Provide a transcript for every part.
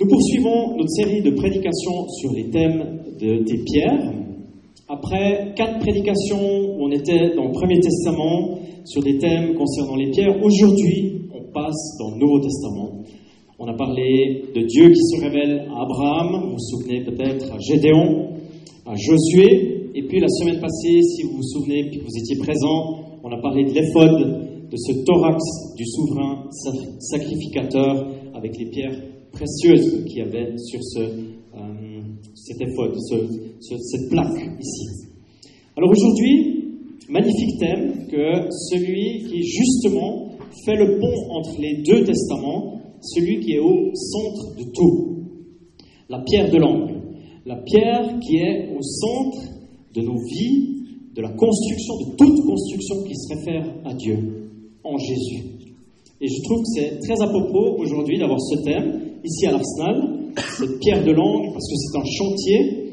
Nous poursuivons notre série de prédications sur les thèmes de- des pierres. Après quatre prédications où on était dans le Premier Testament sur des thèmes concernant les pierres, aujourd'hui on passe dans le Nouveau Testament. On a parlé de Dieu qui se révèle à Abraham, vous vous souvenez peut-être à Gédéon, à Josué, et puis la semaine passée, si vous vous souvenez, puis que vous étiez présent, on a parlé de l'éphod, de ce thorax du souverain sa- sacrificateur avec les pierres précieuses qu'il y avait sur ce, euh, cette plaque ici. Alors aujourd'hui, magnifique thème que celui qui justement fait le pont entre les deux testaments, celui qui est au centre de tout, la pierre de l'angle, la pierre qui est au centre de nos vies, de la construction, de toute construction qui se réfère à Dieu en Jésus. Et je trouve que c'est très à propos aujourd'hui d'avoir ce thème ici à l'Arsenal, cette pierre de l'angle, parce que c'est un chantier.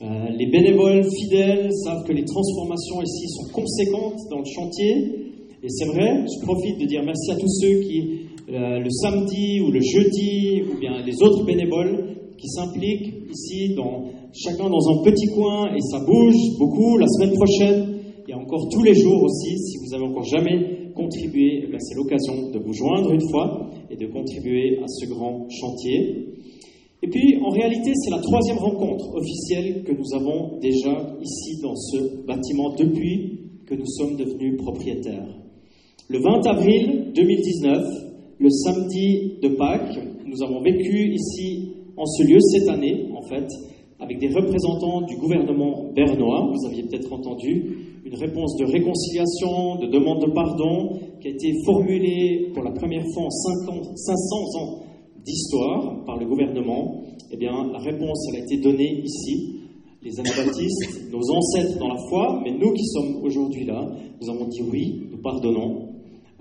Euh, les bénévoles fidèles savent que les transformations ici sont conséquentes dans le chantier. Et c'est vrai, je profite de dire merci à tous ceux qui, euh, le samedi ou le jeudi, ou bien les autres bénévoles, qui s'impliquent ici, chacun dans un petit coin, et ça bouge beaucoup. La semaine prochaine, et encore tous les jours aussi, si vous avez encore jamais contribué, eh c'est l'occasion de vous joindre une fois et de contribuer à ce grand chantier. Et puis, en réalité, c'est la troisième rencontre officielle que nous avons déjà ici dans ce bâtiment depuis que nous sommes devenus propriétaires. Le 20 avril 2019, le samedi de Pâques, nous avons vécu ici en ce lieu cette année, en fait, avec des représentants du gouvernement bernois. Vous aviez peut-être entendu une réponse de réconciliation, de demande de pardon, qui a été formulée pour la première fois en 50 500 ans d'histoire par le gouvernement. Eh bien, la réponse, elle a été donnée ici. Les anabaptistes, nos ancêtres dans la foi, mais nous qui sommes aujourd'hui là, nous avons dit oui, nous pardonnons.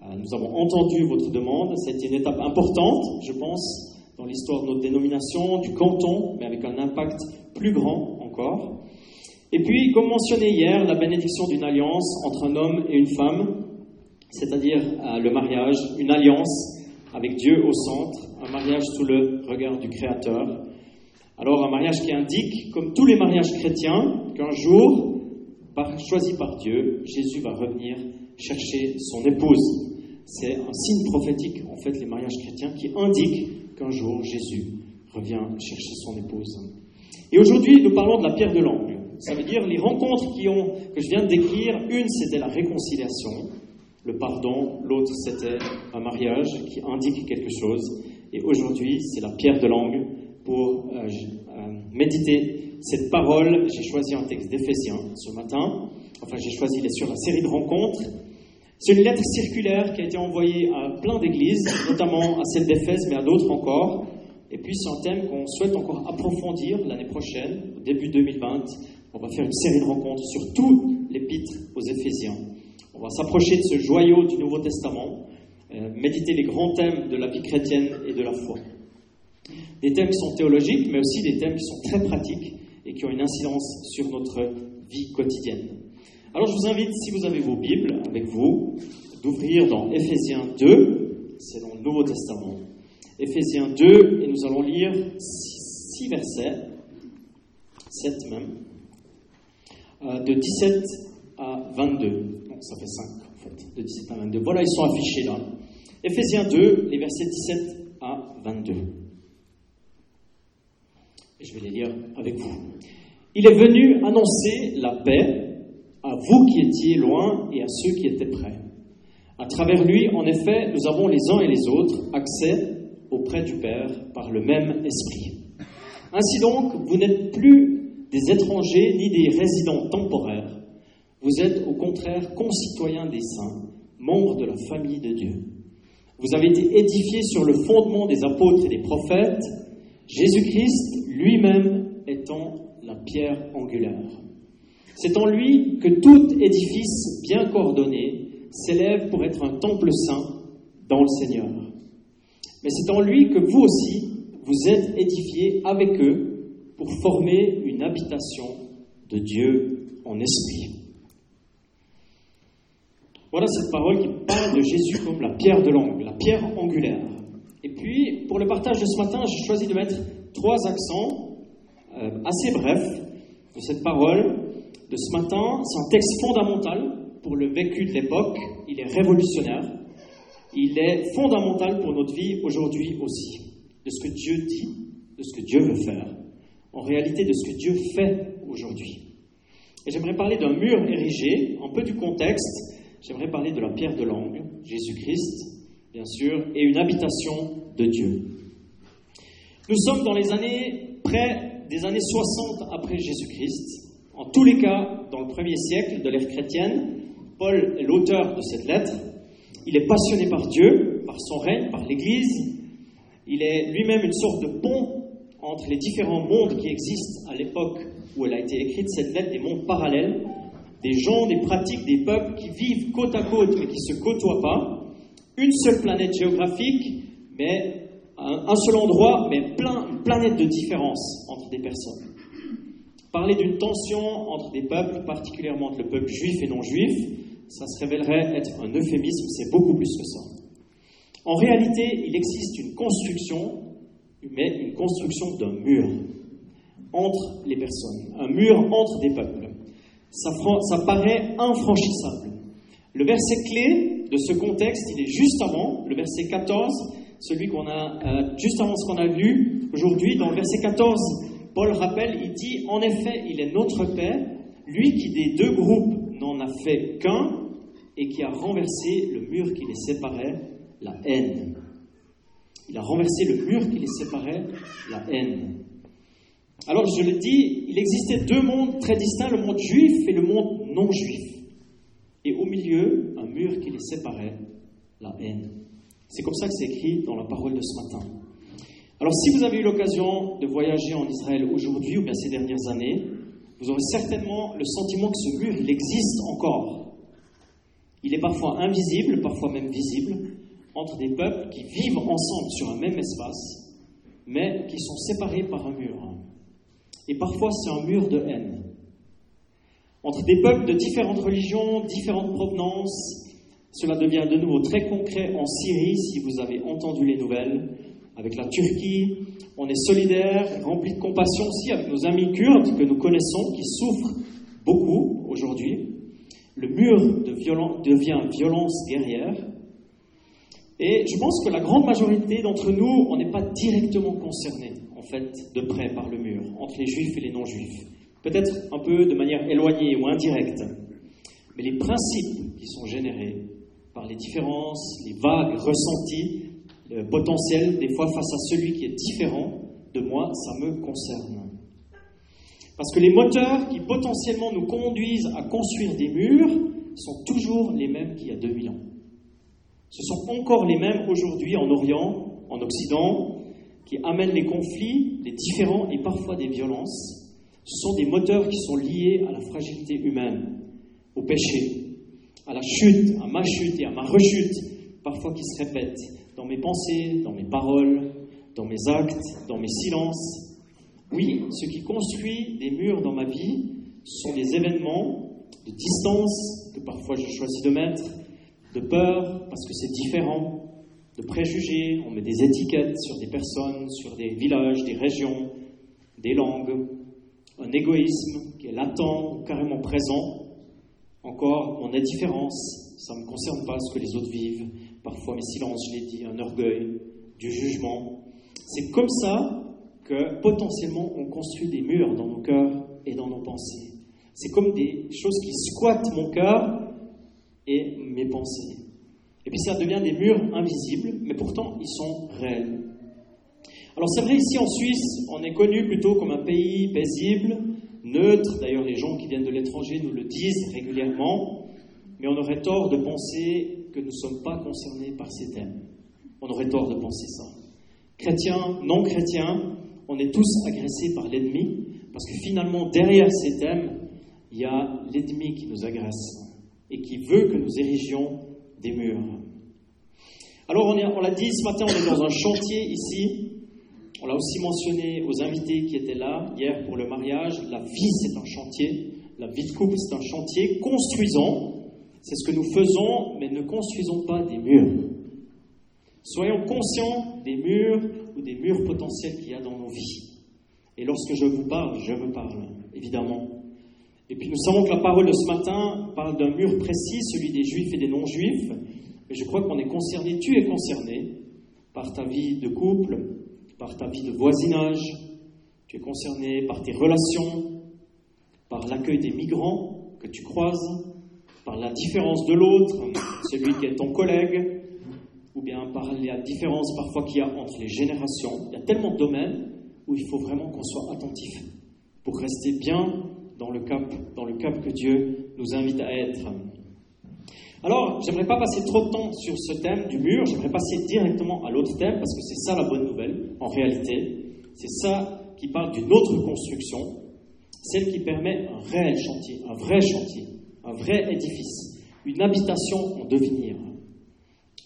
Euh, Nous avons entendu votre demande. Ça a été une étape importante, je pense, dans l'histoire de notre dénomination, du canton, mais avec un impact plus grand encore. Et puis, comme mentionné hier, la bénédiction d'une alliance entre un homme et une femme, c'est-à-dire euh, le mariage, une alliance avec Dieu au centre, un mariage sous le regard du Créateur. Alors, un mariage qui indique, comme tous les mariages chrétiens, qu'un jour, choisi par Dieu, Jésus va revenir chercher son épouse. C'est un signe prophétique, en fait, les mariages chrétiens, qui indiquent qu'un jour Jésus revient chercher son épouse. Et aujourd'hui, nous parlons de la pierre de l'angle. Ça veut dire les rencontres qui ont, que je viens de décrire. Une, c'était la réconciliation, le pardon. L'autre, c'était un mariage qui indique quelque chose. Et aujourd'hui, c'est la pierre de l'angle. Pour euh, euh, méditer cette parole, j'ai choisi un texte d'Éphésiens ce matin. Enfin, j'ai choisi les- sur la série de rencontres. C'est une lettre circulaire qui a été envoyée à plein d'églises, notamment à celle d'Éphèse, mais à d'autres encore. Et puis c'est un thème qu'on souhaite encore approfondir l'année prochaine, au début 2020. On va faire une série de rencontres sur tout l'épître aux Éphésiens. On va s'approcher de ce joyau du Nouveau Testament, euh, méditer les grands thèmes de la vie chrétienne et de la foi. Des thèmes qui sont théologiques, mais aussi des thèmes qui sont très pratiques et qui ont une incidence sur notre vie quotidienne. Alors je vous invite, si vous avez vos Bibles avec vous, d'ouvrir dans Éphésiens 2, c'est dans le Nouveau Testament. Éphésiens 2, et nous allons lire six, six versets, 7 même, euh, de 17 à 22. Non, ça fait 5 en fait, de 17 à 22. Voilà, ils sont affichés là. Éphésiens 2, les versets 17 à 22. Et je vais les lire avec vous. Il est venu annoncer la paix à vous qui étiez loin et à ceux qui étaient près. À travers lui, en effet, nous avons les uns et les autres accès auprès du Père par le même esprit. Ainsi donc, vous n'êtes plus des étrangers ni des résidents temporaires. Vous êtes au contraire concitoyens des saints, membres de la famille de Dieu. Vous avez été édifiés sur le fondement des apôtres et des prophètes, Jésus-Christ lui-même étant la pierre angulaire. C'est en lui que tout édifice bien coordonné s'élève pour être un temple saint dans le Seigneur. Mais c'est en lui que vous aussi, vous êtes édifiés avec eux pour former une habitation de Dieu en esprit. Voilà cette parole qui parle de Jésus comme la pierre de l'angle, la pierre angulaire. Et puis, pour le partage de ce matin, j'ai choisi de mettre trois accents euh, assez brefs de cette parole de ce matin. C'est un texte fondamental pour le vécu de l'époque. Il est révolutionnaire. Il est fondamental pour notre vie aujourd'hui aussi. De ce que Dieu dit, de ce que Dieu veut faire. En réalité, de ce que Dieu fait aujourd'hui. Et j'aimerais parler d'un mur érigé, un peu du contexte. J'aimerais parler de la pierre de langue, Jésus-Christ, bien sûr, et une habitation de Dieu. Nous sommes dans les années près des années 60 après Jésus-Christ. En tous les cas, dans le premier siècle de l'ère chrétienne, Paul est l'auteur de cette lettre. Il est passionné par Dieu, par son règne, par l'Église. Il est lui-même une sorte de pont entre les différents mondes qui existent à l'époque où elle a été écrite, cette lettre, des mondes parallèles, des gens, des pratiques, des peuples qui vivent côte à côte mais qui ne se côtoient pas. Une seule planète géographique, mais un, seul endroit, mais plein, une planète de différence entre des personnes. Parler d'une tension entre des peuples, particulièrement entre le peuple juif et non juif, ça se révélerait être un euphémisme, c'est beaucoup plus que ça. En réalité, il existe une construction, mais une construction d'un mur entre les personnes, un mur entre des peuples. Ça, paraît infranchissable. Le verset clé de ce contexte, il est juste avant, le verset 14, celui qu'on a, euh, juste avant ce qu'on a lu aujourd'hui, dans le verset 14, Paul rappelle, il dit, en effet, il est notre Père, lui qui des deux groupes n'en a fait qu'un, et qui a renversé le mur qui les séparait, la haine. Il a renversé le mur qui les séparait, la haine. Alors, je le dis, il existait deux mondes très distincts, le monde juif et le monde non juif. Et au milieu, un mur qui les séparait, la haine. C'est comme ça que c'est écrit dans la parole de ce matin. Alors, si vous avez eu l'occasion de voyager en Israël aujourd'hui ou bien ces dernières années, vous aurez certainement le sentiment que ce mur, il existe encore. Il est parfois invisible, parfois même visible, entre des peuples qui vivent ensemble sur un même espace, mais qui sont séparés par un mur. Et parfois, c'est un mur de haine. Entre des peuples de différentes religions, différentes provenances, cela devient de nouveau très concret en Syrie, si vous avez entendu les nouvelles, avec la Turquie. On est solidaire, rempli de compassion aussi avec nos amis kurdes que nous connaissons, qui souffrent beaucoup aujourd'hui. Le mur devient violence guerrière. Et je pense que la grande majorité d'entre nous, on n'est pas directement concernés, en fait, de près par le mur, entre les juifs et les non-juifs. Peut-être un peu de manière éloignée ou indirecte. Mais les principes qui sont générés par les différences, les vagues ressenties, potentiel, des fois face à celui qui est différent de moi, ça me concerne. Parce que les moteurs qui potentiellement nous conduisent à construire des murs sont toujours les mêmes qu'il y a 2000 ans. Ce sont encore les mêmes aujourd'hui en Orient, en Occident, qui amènent les conflits, les différends et parfois des violences. Ce sont des moteurs qui sont liés à la fragilité humaine, au péché, à la chute, à ma chute et à ma rechute, parfois qui se répètent mes pensées, dans mes paroles, dans mes actes, dans mes silences. Oui, ce qui construit des murs dans ma vie sont les événements de distance que parfois je choisis de mettre, de peur parce que c'est différent, de préjugés, on met des étiquettes sur des personnes, sur des villages, des régions, des langues, un égoïsme qui est latent carrément présent, encore, mon indifférence, ça ne me concerne pas ce que les autres vivent. Parfois, mes silences, je l'ai dit, un orgueil, du jugement. C'est comme ça que potentiellement on construit des murs dans nos cœurs et dans nos pensées. C'est comme des choses qui squattent mon cœur et mes pensées. Et puis ça devient des murs invisibles, mais pourtant ils sont réels. Alors c'est vrai, ici en Suisse, on est connu plutôt comme un pays paisible, neutre. D'ailleurs, les gens qui viennent de l'étranger nous le disent régulièrement. Mais on aurait tort de penser que nous ne sommes pas concernés par ces thèmes. On aurait tort de penser ça. Chrétiens, non chrétiens, on est tous agressés par l'ennemi, parce que finalement, derrière ces thèmes, il y a l'ennemi qui nous agresse et qui veut que nous érigions des murs. Alors, on l'a dit ce matin, on est dans un chantier ici, on l'a aussi mentionné aux invités qui étaient là hier pour le mariage. La vie, c'est un chantier. La vie de couple, c'est un chantier. Construisons. C'est ce que nous faisons, mais ne construisons pas des murs. Soyons conscients des murs ou des murs potentiels qu'il y a dans nos vies. Et lorsque je vous parle, je me parle, évidemment. Et puis nous savons que la parole de ce matin parle d'un mur précis, celui des juifs et des non-juifs. Mais je crois qu'on est concerné, tu es concerné par ta vie de couple, par ta vie de voisinage, tu es concerné par tes relations, par l'accueil des migrants que tu croises, par la différence de l'autre, celui qui est ton collègue, ou bien par la différence parfois qu'il y a entre les générations. Il y a tellement de domaines où il faut vraiment qu'on soit attentif pour rester bien dans le cap, dans le cap que Dieu nous invite à être. Alors, j'aimerais pas passer trop de temps sur ce thème du mur, j'aimerais passer directement à l'autre thème parce que c'est ça la bonne nouvelle en réalité. C'est ça qui parle d'une autre construction, celle qui permet un réel chantier, un vrai chantier, un vrai édifice, une habitation en devenir,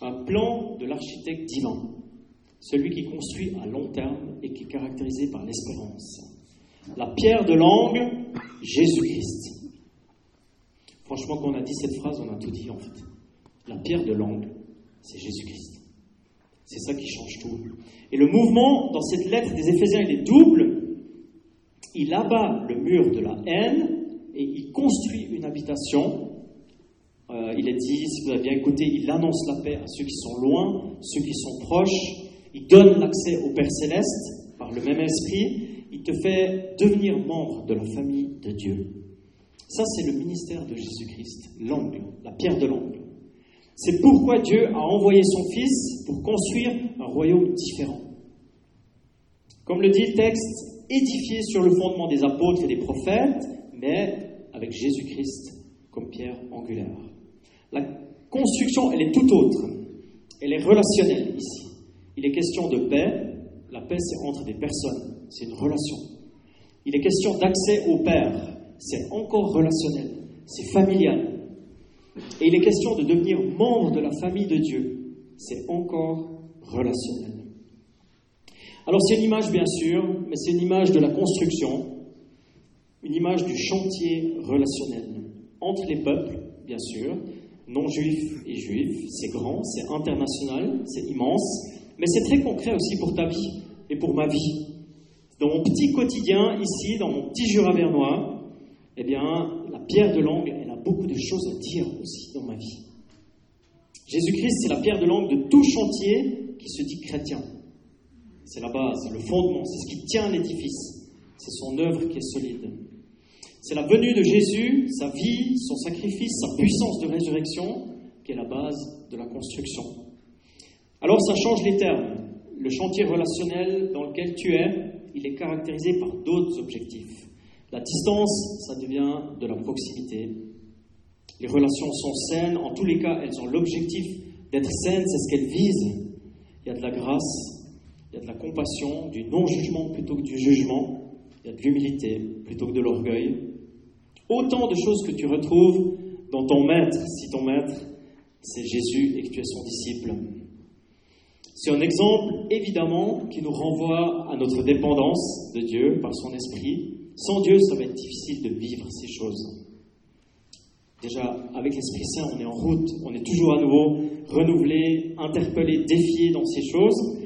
un plan de l'architecte divin, celui qui construit à long terme et qui est caractérisé par l'espérance. La pierre de langue, Jésus-Christ. Franchement, quand on a dit cette phrase, on a tout dit en fait. La pierre de langue, c'est Jésus-Christ. C'est ça qui change tout. Et le mouvement dans cette lettre des Éphésiens, il est double. Il abat le mur de la haine et il construit une habitation. Euh, il est dit, si vous avez bien écouté, il annonce la paix à ceux qui sont loin, ceux qui sont proches. Il donne l'accès au Père céleste par le même esprit. Il te fait devenir membre de la famille de Dieu. Ça, c'est le ministère de Jésus-Christ, l'angle, la pierre de l'angle. C'est pourquoi Dieu a envoyé son Fils pour construire un royaume différent. Comme le dit le texte, édifié sur le fondement des apôtres et des prophètes, mais avec Jésus-Christ comme pierre angulaire. La construction, elle est tout autre. Elle est relationnelle ici. Il est question de paix. La paix, c'est entre des personnes. C'est une relation. Il est question d'accès au Père. C'est encore relationnel. C'est familial. Et il est question de devenir membre de la famille de Dieu. C'est encore relationnel. Alors c'est une image bien sûr, mais c'est une image de la construction, une image du chantier relationnel entre les peuples, bien sûr, non juifs et juifs. C'est grand, c'est international, c'est immense, mais c'est très concret aussi pour ta vie et pour ma vie. Dans mon petit quotidien, ici, dans mon petit Jura vernois, eh bien, la pierre de langue, elle a beaucoup de choses à dire aussi dans ma vie. Jésus-Christ, c'est la pierre de langue de tout chantier qui se dit chrétien. C'est la base, le fondement, c'est ce qui tient l'édifice. C'est son œuvre qui est solide. C'est la venue de Jésus, sa vie, son sacrifice, sa puissance de résurrection qui est la base de la construction. Alors ça change les termes. Le chantier relationnel dans lequel tu es, il est caractérisé par d'autres objectifs. La distance, ça devient de la proximité. Les relations sont saines, en tous les cas, elles ont l'objectif d'être saines, c'est ce qu'elles visent. Il y a de la grâce, il y a de la compassion, du non-jugement plutôt que du jugement, il y a de l'humilité plutôt que de l'orgueil. Autant de choses que tu retrouves dans ton maître, si ton maître, c'est Jésus et que tu es son disciple. C'est un exemple, évidemment, qui nous renvoie à notre dépendance de Dieu par son esprit. Sans Dieu, ça va être difficile de vivre ces choses. Déjà, avec l'Esprit Saint, on est en route, on est toujours à nouveau renouvelé, interpellé, défié dans ces choses.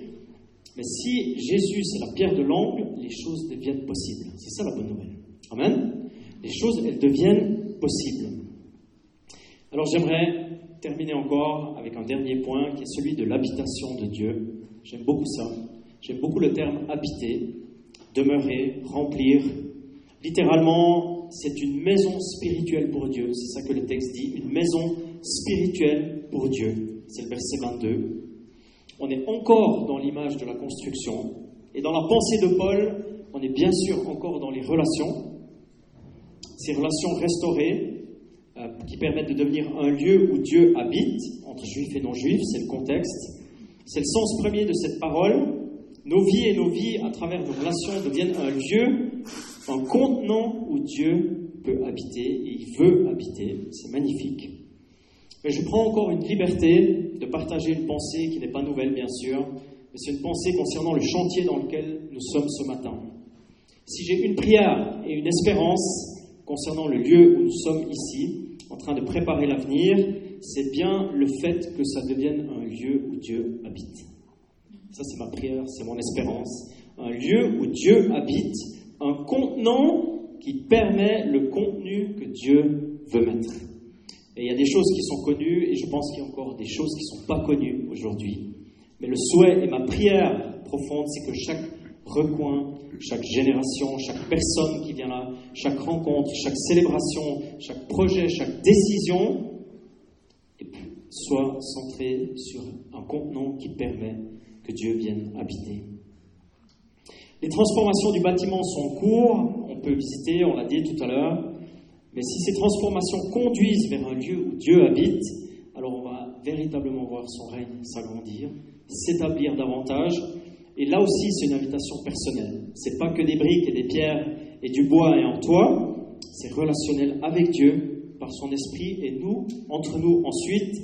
Mais si Jésus, c'est la pierre de l'angle, les choses deviennent possibles. C'est ça la bonne nouvelle. Amen. Les choses, elles deviennent possibles. Alors j'aimerais terminer encore avec un dernier point qui est celui de l'habitation de Dieu. J'aime beaucoup ça. J'aime beaucoup le terme habiter, demeurer, remplir. Littéralement, c'est une maison spirituelle pour Dieu. C'est ça que le texte dit. Une maison spirituelle pour Dieu. C'est le verset 22. On est encore dans l'image de la construction. Et dans la pensée de Paul, on est bien sûr encore dans les relations. Ces relations restaurées euh, qui permettent de devenir un lieu où Dieu habite, entre juifs et non-juifs, c'est le contexte. C'est le sens premier de cette parole. Nos vies et nos vies, à travers nos relations, deviennent un lieu, un contenant où Dieu peut habiter et il veut habiter. C'est magnifique. Mais je prends encore une liberté de partager une pensée qui n'est pas nouvelle, bien sûr, mais c'est une pensée concernant le chantier dans lequel nous sommes ce matin. Si j'ai une prière et une espérance concernant le lieu où nous sommes ici, en train de préparer l'avenir, c'est bien le fait que ça devienne un lieu où Dieu habite. ça c'est ma prière, c'est mon espérance, un lieu où Dieu habite, un contenant qui permet le contenu que Dieu veut mettre. Et il y a des choses qui sont connues et je pense qu'il y a encore des choses qui ne sont pas connues aujourd'hui. Mais le souhait et ma prière profonde, c'est que chaque recoin, chaque génération, chaque personne qui vient là, chaque rencontre, chaque célébration, chaque projet, chaque décision soit centré sur un contenant qui permet que Dieu vienne habiter. Les transformations du bâtiment sont en cours, on peut visiter, on l'a dit tout à l'heure, mais si ces transformations conduisent vers un lieu où Dieu habite, alors on va véritablement voir son règne s'agrandir, s'établir davantage. Et là aussi, c'est une invitation personnelle. C'est pas que des briques et des pierres et du bois et en toi, c'est relationnel avec Dieu par son esprit et nous, entre nous ensuite.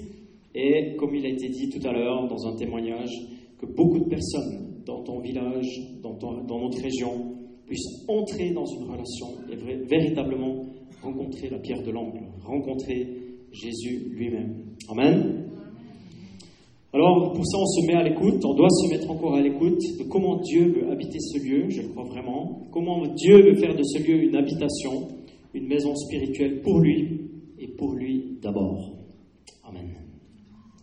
Et comme il a été dit tout à l'heure dans un témoignage, que beaucoup de personnes dans ton village, dans, dans notre région, puissent entrer dans une relation et véritablement rencontrer la pierre de l'angle, rencontrer Jésus lui-même. Amen. Alors, pour ça, on se met à l'écoute, on doit se mettre encore à l'écoute de comment Dieu veut habiter ce lieu, je le crois vraiment, comment Dieu veut faire de ce lieu une habitation, une maison spirituelle pour lui et pour lui d'abord. Amen.